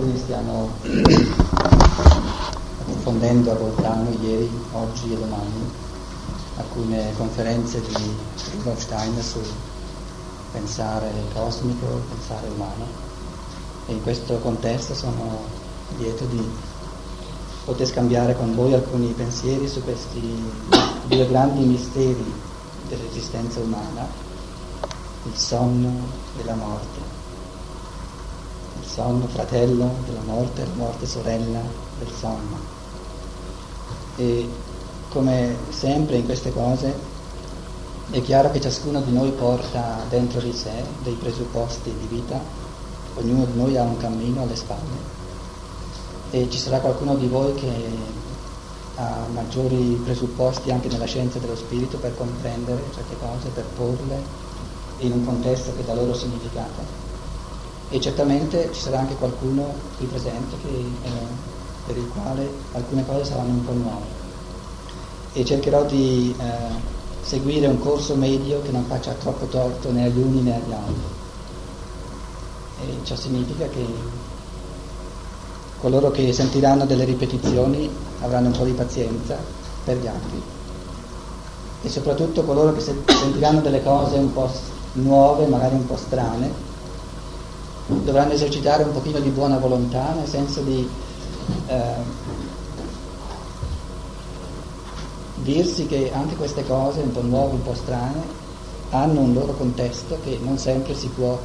giorni stiamo approfondendo a Bolzano, ieri, oggi e domani, alcune conferenze di Rudolf Steiner sul pensare cosmico, pensare umano. E in questo contesto sono lieto di poter scambiare con voi alcuni pensieri su questi due grandi misteri dell'esistenza umana, il sonno e la morte il sonno fratello della morte, la morte sorella del sonno. E come sempre in queste cose è chiaro che ciascuno di noi porta dentro di sé dei presupposti di vita, ognuno di noi ha un cammino alle spalle e ci sarà qualcuno di voi che ha maggiori presupposti anche nella scienza dello spirito per comprendere certe cose, per porle in un contesto che dà loro significato e certamente ci sarà anche qualcuno qui presente che, eh, per il quale alcune cose saranno un po' nuove. E cercherò di eh, seguire un corso medio che non faccia troppo torto né agli uni né agli altri. E ciò significa che coloro che sentiranno delle ripetizioni avranno un po' di pazienza per gli altri. E soprattutto coloro che sentiranno delle cose un po' nuove, magari un po' strane, dovranno esercitare un pochino di buona volontà, nel senso di eh, dirsi che anche queste cose un po' nuove, un po' strane, hanno un loro contesto che non sempre si può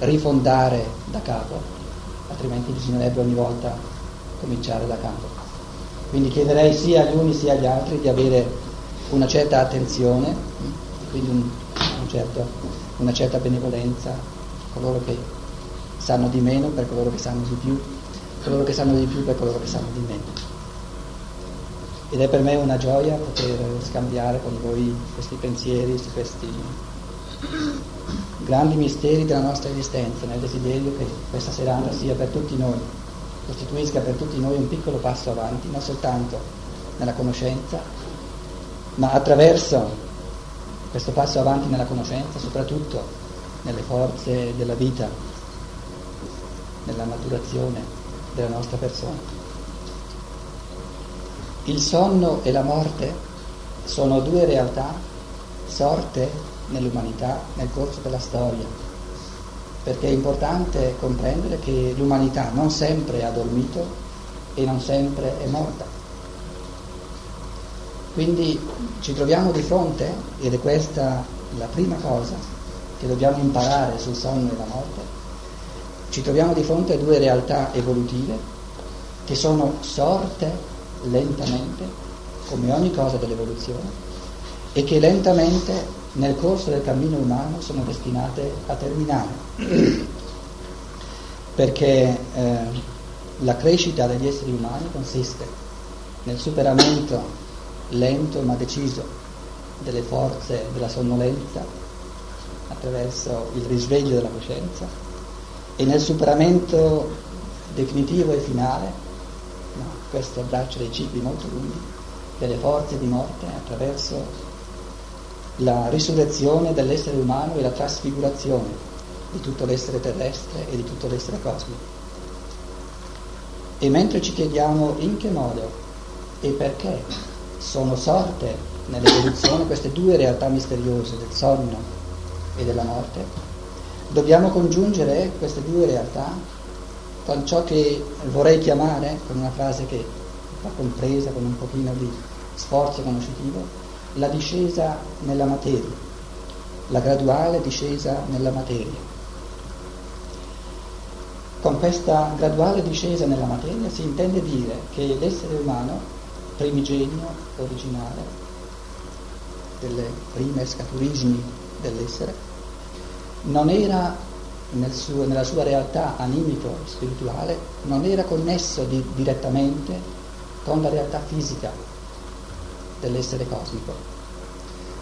rifondare da capo, altrimenti bisognerebbe ogni volta cominciare da capo. Quindi chiederei sia agli uni sia agli altri di avere una certa attenzione, quindi un, un certo, una certa benevolenza, coloro che sanno di meno per coloro che sanno di più, coloro che sanno di più per coloro che sanno di meno. Ed è per me una gioia poter scambiare con voi questi pensieri su questi grandi misteri della nostra esistenza, nel desiderio che questa serata sia per tutti noi, costituisca per tutti noi un piccolo passo avanti, non soltanto nella conoscenza, ma attraverso questo passo avanti nella conoscenza, soprattutto nelle forze della vita nella maturazione della nostra persona. Il sonno e la morte sono due realtà sorte nell'umanità nel corso della storia, perché è importante comprendere che l'umanità non sempre ha dormito e non sempre è morta. Quindi ci troviamo di fronte, ed è questa la prima cosa che dobbiamo imparare sul sonno e la morte, ci troviamo di fronte a due realtà evolutive che sono sorte lentamente, come ogni cosa dell'evoluzione, e che lentamente nel corso del cammino umano sono destinate a terminare. Perché eh, la crescita degli esseri umani consiste nel superamento lento ma deciso delle forze della sonnolenza attraverso il risveglio della coscienza e nel superamento definitivo e finale, no, questo abbraccio dei cicli molto lunghi, delle forze di morte attraverso la risurrezione dell'essere umano e la trasfigurazione di tutto l'essere terrestre e di tutto l'essere cosmico. E mentre ci chiediamo in che modo e perché sono sorte nell'evoluzione queste due realtà misteriose del sonno e della morte, Dobbiamo congiungere queste due realtà con ciò che vorrei chiamare, con una frase che va compresa con un pochino di sforzo conoscitivo, la discesa nella materia, la graduale discesa nella materia. Con questa graduale discesa nella materia si intende dire che l'essere umano, primigenio, originale, delle prime scaturigini dell'essere, non era nel suo, nella sua realtà animico-spirituale, non era connesso di, direttamente con la realtà fisica dell'essere cosmico.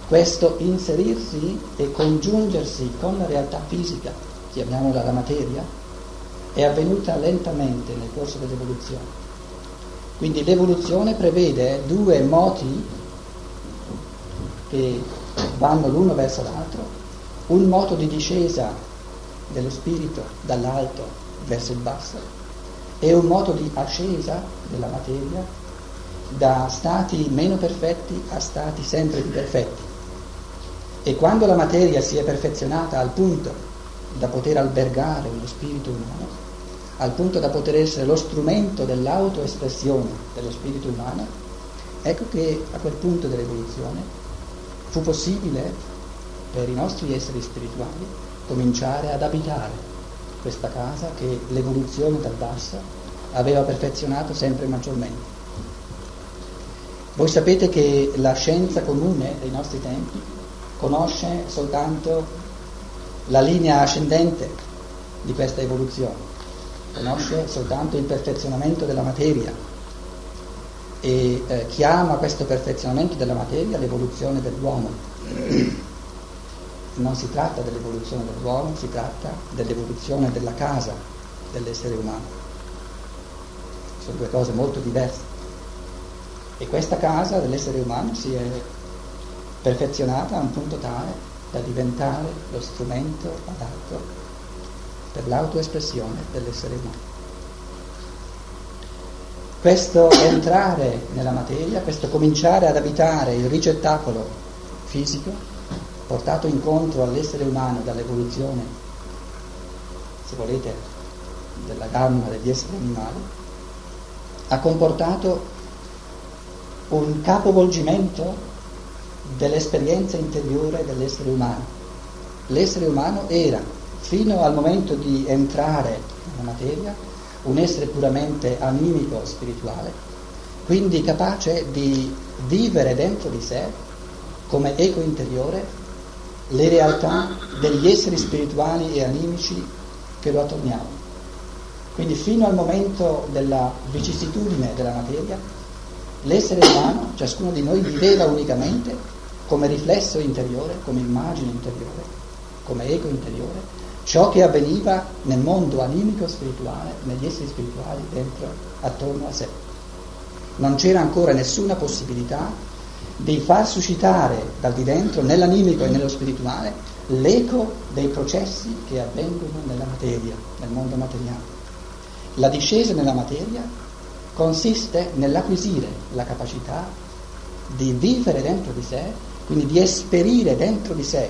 Questo inserirsi e congiungersi con la realtà fisica, chiamiamola la materia, è avvenuta lentamente nel corso dell'evoluzione. Quindi l'evoluzione prevede due moti che vanno l'uno verso l'altro un moto di discesa dello spirito dall'alto verso il basso è un modo di ascesa della materia da stati meno perfetti a stati sempre più perfetti. E quando la materia si è perfezionata al punto da poter albergare uno spirito umano, al punto da poter essere lo strumento dell'autoespressione dello spirito umano, ecco che a quel punto dell'evoluzione fu possibile per i nostri esseri spirituali cominciare ad abitare questa casa che l'evoluzione dal basso aveva perfezionato sempre maggiormente. Voi sapete che la scienza comune dei nostri tempi conosce soltanto la linea ascendente di questa evoluzione, conosce soltanto il perfezionamento della materia e eh, chiama questo perfezionamento della materia l'evoluzione dell'uomo. Non si tratta dell'evoluzione dell'uomo, si tratta dell'evoluzione della casa dell'essere umano. Sono due cose molto diverse. E questa casa dell'essere umano si è perfezionata a un punto tale da diventare lo strumento adatto per l'autoespressione dell'essere umano. Questo entrare nella materia, questo cominciare ad abitare il ricettacolo fisico, portato incontro all'essere umano dall'evoluzione, se volete, della gamma degli esseri animali, ha comportato un capovolgimento dell'esperienza interiore dell'essere umano. L'essere umano era fino al momento di entrare nella materia, un essere puramente animico spirituale, quindi capace di vivere dentro di sé come eco interiore le realtà degli esseri spirituali e animici che lo attorniamo. Quindi fino al momento della vicissitudine della materia, l'essere umano, ciascuno di noi, viveva unicamente come riflesso interiore, come immagine interiore, come eco interiore ciò che avveniva nel mondo animico spirituale, negli esseri spirituali dentro, attorno a sé. Non c'era ancora nessuna possibilità di far suscitare dal di dentro, nell'animico e nello spirituale, l'eco dei processi che avvengono nella materia, nel mondo materiale. La discesa nella materia consiste nell'acquisire la capacità di vivere dentro di sé, quindi di esperire dentro di sé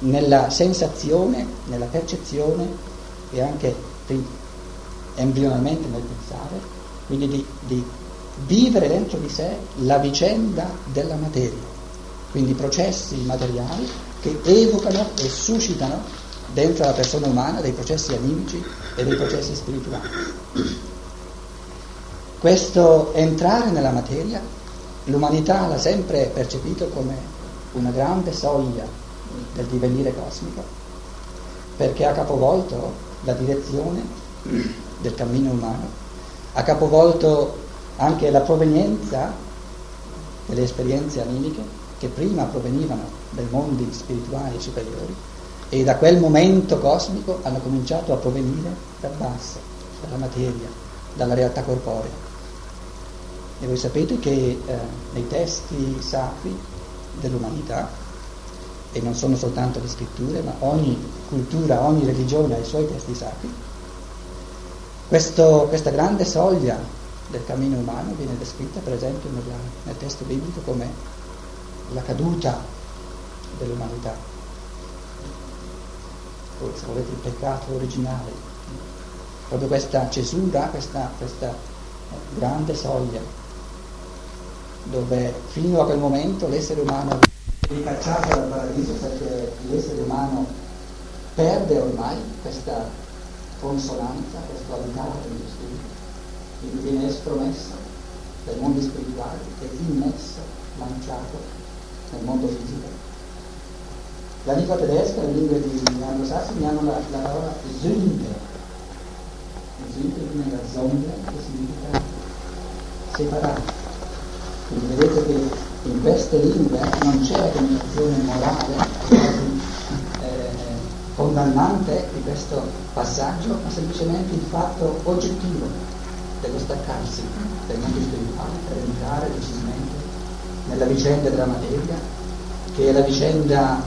nella sensazione, nella percezione e anche embrionalmente nel pensare, quindi di, di vivere dentro di sé la vicenda della materia, quindi processi materiali che evocano e suscitano dentro la persona umana dei processi animici e dei processi spirituali. Questo entrare nella materia l'umanità l'ha sempre percepito come una grande soglia del divenire cosmico, perché ha capovolto la direzione del cammino umano, ha capovolto anche la provenienza delle esperienze animiche che prima provenivano dai mondi spirituali superiori e da quel momento cosmico hanno cominciato a provenire dal basso, dalla materia, dalla realtà corporea. E voi sapete che eh, nei testi sacri dell'umanità e non sono soltanto le scritture, ma ogni cultura, ogni religione ha i suoi testi sacri, Questo, questa grande soglia del cammino umano viene descritta per esempio nella, nel testo biblico come la caduta dell'umanità, o se volete il peccato originale, proprio questa cesura, questa, questa grande soglia, dove fino a quel momento l'essere umano ricacciato dal paradiso perché l'essere umano perde ormai questa consonanza, questo abitare dello spirito, quindi viene espromesso dai mondi spirituali e immesso, lanciato nel mondo fisico. La lingua tedesca, le lingue di anglosassoni hanno la, la parola Sünde. Sünde viene da Sonde, che significa separato. Quindi vedete che in queste lingue non c'è la connotazione morale eh, condannante di questo passaggio, ma semplicemente il fatto oggettivo dello staccarsi dai mondi spirituali per entrare decisamente nella vicenda della materia, che è la vicenda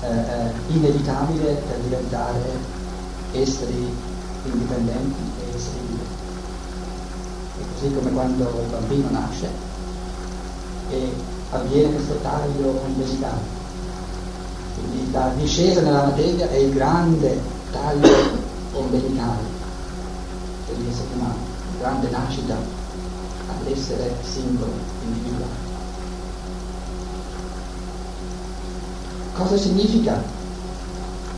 eh, eh inevitabile per diventare esseri indipendenti e esseri liberi. E così come quando il bambino nasce e avviene questo taglio umbilicale. Quindi la discesa nella materia è il grande taglio umbilicale dell'essere umano, grande nascita all'essere singolo, individuale. Cosa significa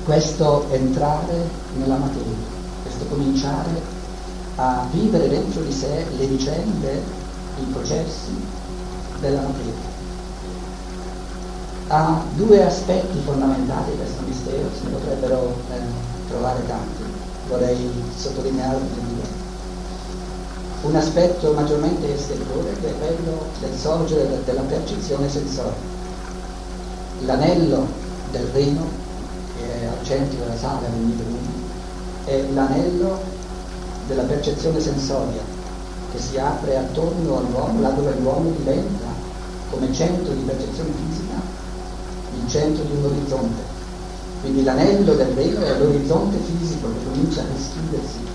questo entrare nella materia, questo cominciare a vivere dentro di sé le vicende, i processi della materia? Ha due aspetti fondamentali questo mistero, se ne potrebbero eh, trovare tanti, vorrei sottolinearne due. Un aspetto maggiormente esteriore che è quello del sorgere della percezione sensorica. L'anello del Reno che è al centro della sala del 1, è l'anello della percezione sensoria che si apre attorno all'uomo, là dove l'uomo diventa come centro di percezione fisica il centro di un orizzonte. Quindi l'anello del velo è l'orizzonte fisico che comincia a rischiudersi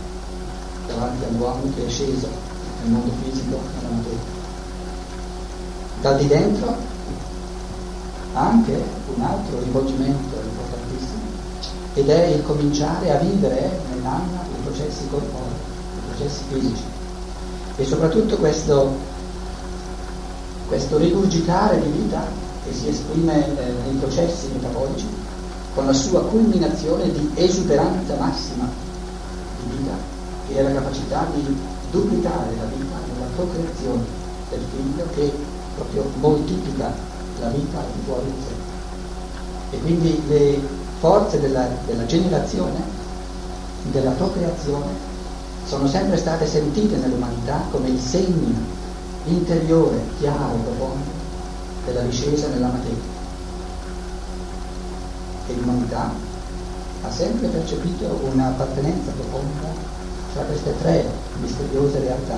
davanti all'uomo che è sceso nel mondo fisico, nella materia. Dal di dentro anche un altro rivolgimento importantissimo ed è il cominciare a vivere nell'anima i processi corporei, i processi fisici e soprattutto questo, questo rigurgitare di vita che si esprime eh, nei processi metabolici con la sua culminazione di esuberanza massima è la capacità di duplicare la vita nella procreazione del figlio che proprio moltiplica la vita al fuori di sé. E quindi le forze della, della generazione, della procreazione, sono sempre state sentite nell'umanità come il segno interiore, chiaro, profondo della discesa nella materia. E l'umanità ha sempre percepito un'appartenenza profonda tra queste tre misteriose realtà,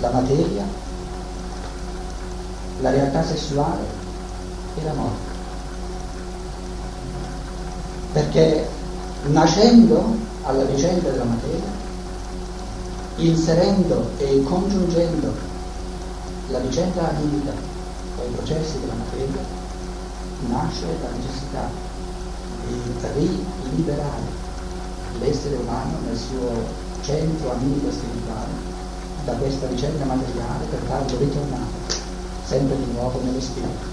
la materia, la realtà sessuale e la morte. Perché nascendo alla vicenda della materia, inserendo e congiungendo la vicenda animica con i processi della materia, nasce la necessità di riliberare l'essere umano nel suo centro animico spirituale da questa vicenda materiale per farlo ritornare sempre di nuovo nello spirito.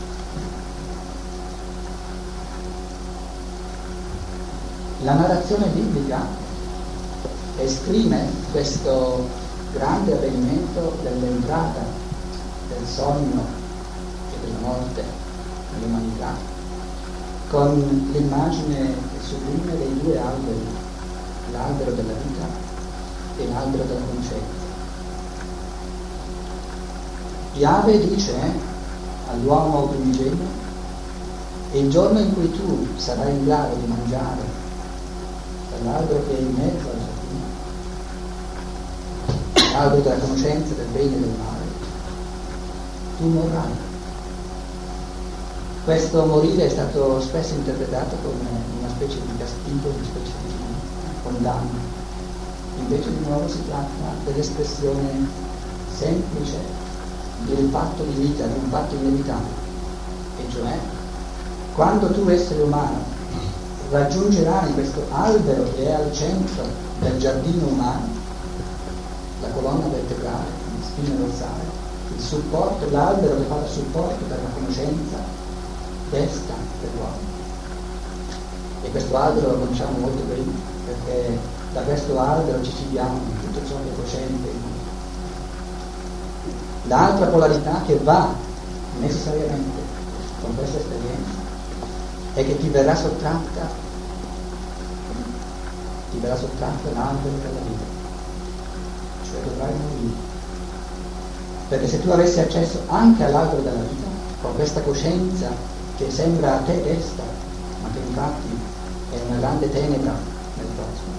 La narrazione biblica esprime questo grande avvenimento dell'entrata del sogno e della morte nell'umanità con l'immagine sublime dei due alberi, l'albero della vita e l'albero della conoscenza. Yahweh dice all'uomo primigenio, e il giorno in cui tu sarai in grado di mangiare dall'albero che è in mezzo al giardino, l'albero della conoscenza del bene e del male, tu morrai. Questo morire è stato spesso interpretato come una specie di castigo, una specie di condanna. Invece di nuovo si tratta dell'espressione semplice di un patto di vita, di un patto inevitabile. E cioè, quando tu essere umano raggiungerai questo albero che è al centro del giardino umano, la colonna vertebrale, la spina dorsale, il supporto, l'albero che fa da supporto per la conoscenza destra dell'uomo. E questo albero lo conosciamo molto bene, perché da questo albero ci cibiamo di tutto ciò che è cosciente L'altra polarità che va necessariamente con questa esperienza è che ti verrà sottratta, ti verrà sottratta l'albero della vita, cioè dovrai morire. Perché se tu avessi accesso anche all'albero della vita, con questa coscienza che sembra a te desta, ma che infatti grande tenebra nel prossimo,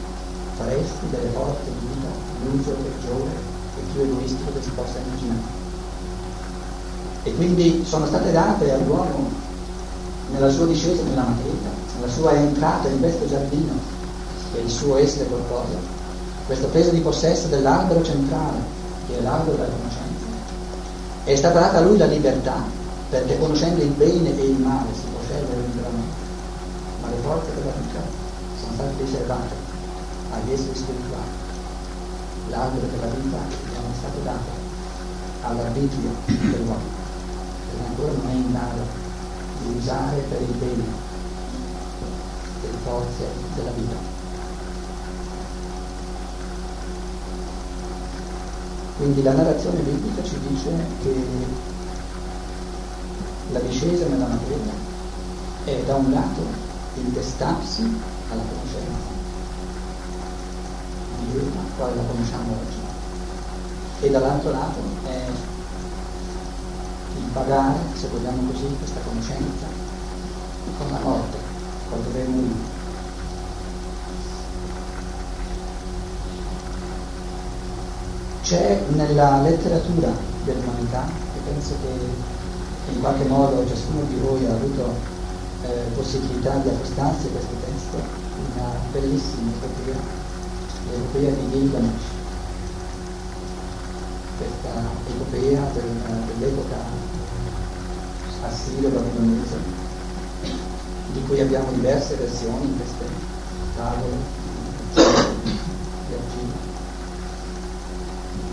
faresti delle forze di vita l'uso peggiore più egoistico che si possa immaginare. E quindi sono state date all'uomo nella sua discesa nella materia, nella sua entrata in questo giardino, che è il suo essere corporeo, questa presa di possesso dell'albero centrale, che è l'albero della conoscenza. È stata data a lui la libertà, perché conoscendo il bene e il male si può forze della vita sono state riservate agli esseri spirituali. L'albero della vita non è stato dato all'arbitrio dell'uomo, perché ancora non è in grado di usare per il bene le forze della vita. Quindi la narrazione biblica ci dice che la discesa nella materia è da un lato il destarsi alla conoscenza di Dio, quale la conosciamo oggi, e dall'altro lato è il pagare, se vogliamo così, questa conoscenza con la morte, col dover morire. C'è nella letteratura dell'umanità, e penso che in qualche modo ciascuno di voi ha avuto eh, possibilità di accostarsi a questo testo, una bellissima epopea, l'epopea di Gilgamesh, questa epopea del, dell'epoca assiro-babilonese, di cui abbiamo diverse versioni in queste tavole di argilla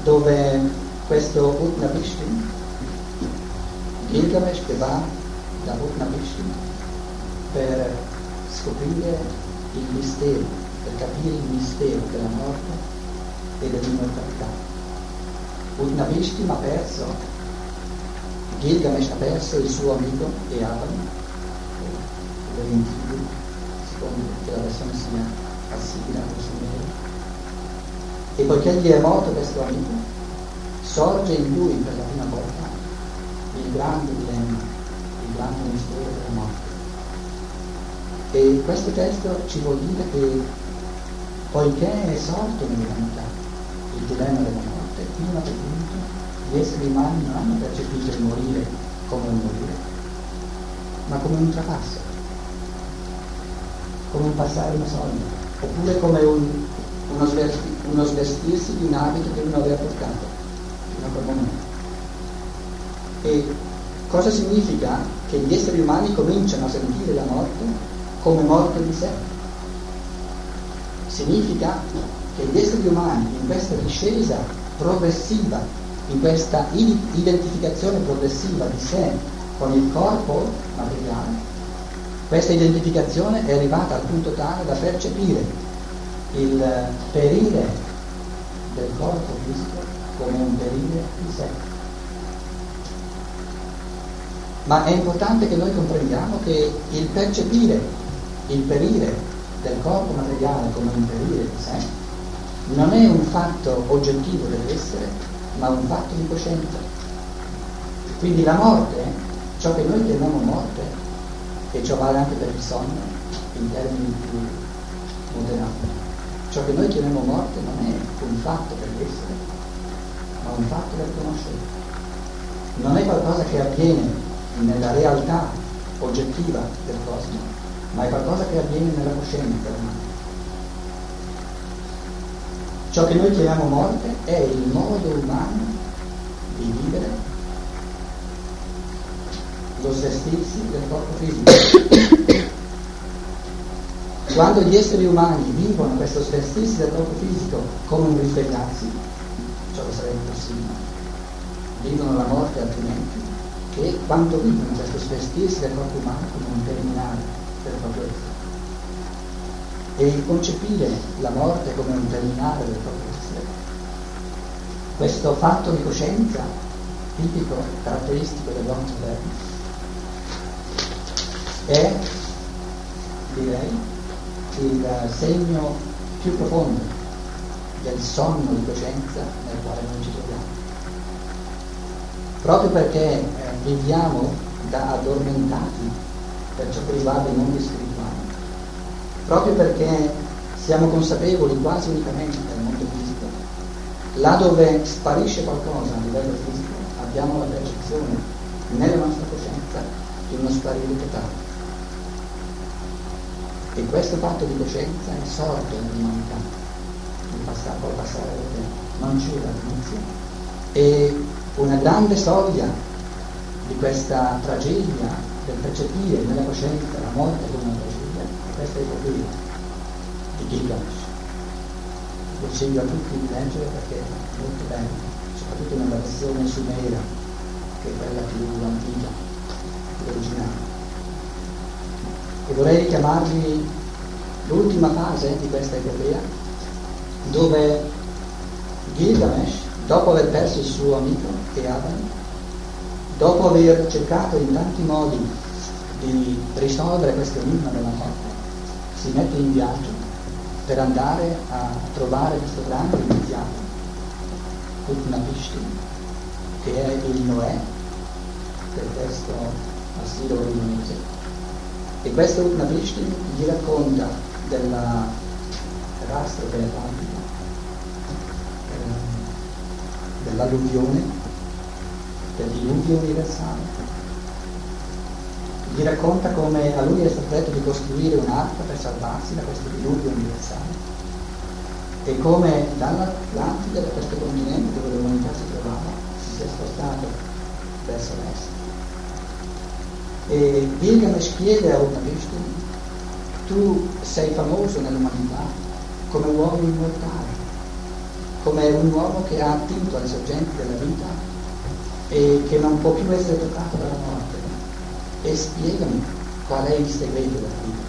dove questo Utnapishtim, Gilgamesh che va da Utnapishtim per scoprire il mistero, per capire il mistero della morte e dell'immortalità. Utnapishtim ha perso, Gilgamesh ha perso il suo amico Eavan, o Verintidu, secondo che la versione sia assimilato o simile, e poiché gli è morto questo amico, sorge in lui per la prima volta il grande dilemma, il grande mistero della morte. E questo testo ci vuol dire che poiché è sorto nell'umanità il dilemma della morte, fino a che punto gli esseri umani non hanno percepito il morire come un morire, ma come un trapasso, come un passare una soglia, oppure come un uno, svesti, uno svestirsi di un abito che uno aveva portato fino a quel momento. E cosa significa? Che gli esseri umani cominciano a sentire la morte come morte di sé. Significa che gli esseri umani in questa discesa progressiva, in questa identificazione progressiva di sé con il corpo materiale, questa identificazione è arrivata al punto tale da percepire il perire del corpo fisico come un perire di sé. Ma è importante che noi comprendiamo che il percepire il perire del corpo materiale come un perire di sé non è un fatto oggettivo dell'essere, ma un fatto di coscienza. Quindi la morte, ciò che noi chiamiamo morte, e ciò vale anche per il sonno, in termini più moderati, Ciò che noi chiamiamo morte non è un fatto per l'essere, ma un fatto per conoscere. Non è qualcosa che avviene nella realtà oggettiva del cosmo, ma è qualcosa che avviene nella coscienza umana. Ciò che noi chiamiamo morte è il modo umano di vivere lo svestirsi del corpo fisico. Quando gli esseri umani vivono questo svestirsi del corpo fisico come un risvegliarsi, ciò che sarebbe possibile, vivono la morte altrimenti, e quando vivono questo svestirsi del corpo umano come un terminale del proprio essere. E il concepire la morte come un terminale del proprio essere, questo fatto di coscienza tipico, caratteristico dell'uomo moderno, è, direi, il segno più profondo del sonno di coscienza nel quale noi ci troviamo. Proprio perché eh, viviamo da addormentati per ciò che riguarda i mondi spirituali, proprio perché siamo consapevoli quasi unicamente del mondo fisico, là dove sparisce qualcosa a livello fisico abbiamo la percezione nella nostra coscienza di uno sparire totale. E questo fatto di coscienza è sorto nell'umanità. passare, può passare del tempo, non c'era all'inizio, e una grande soglia di questa tragedia del percepire nella coscienza la morte come una tragedia, questa è l'idea di Gilgamesh. Consiglio a tutti di leggere perché è molto bello, soprattutto nella versione sumera, che è quella più antica, più originale. E vorrei richiamarvi l'ultima fase di questa epopea, dove Gilgamesh, dopo aver perso il suo amico Eavan, dopo aver cercato in tanti modi di risolvere questo enigma della morte, si mette in viaggio per andare a trovare questo grande iniziato, Utnapishti, che è il Noè del testo assiro-originese. E questo Utnapishti gli racconta della rastro dell'Atlantica, eh, dell'alluvione, del diluvio universale. Gli racconta come a lui è stato detto di costruire un'arca per salvarsi da questo diluvio universale e come dall'Atlantide, da questo continente dove l'umanità si trovava, si sia spostato verso l'est. E Gilgamesh chiede a Utnapishtim tu sei famoso nell'umanità come uomo immortale, come un uomo che ha attinto alle sorgenti della vita e che non può più essere toccato dalla morte. E spiegami qual è il segreto della vita.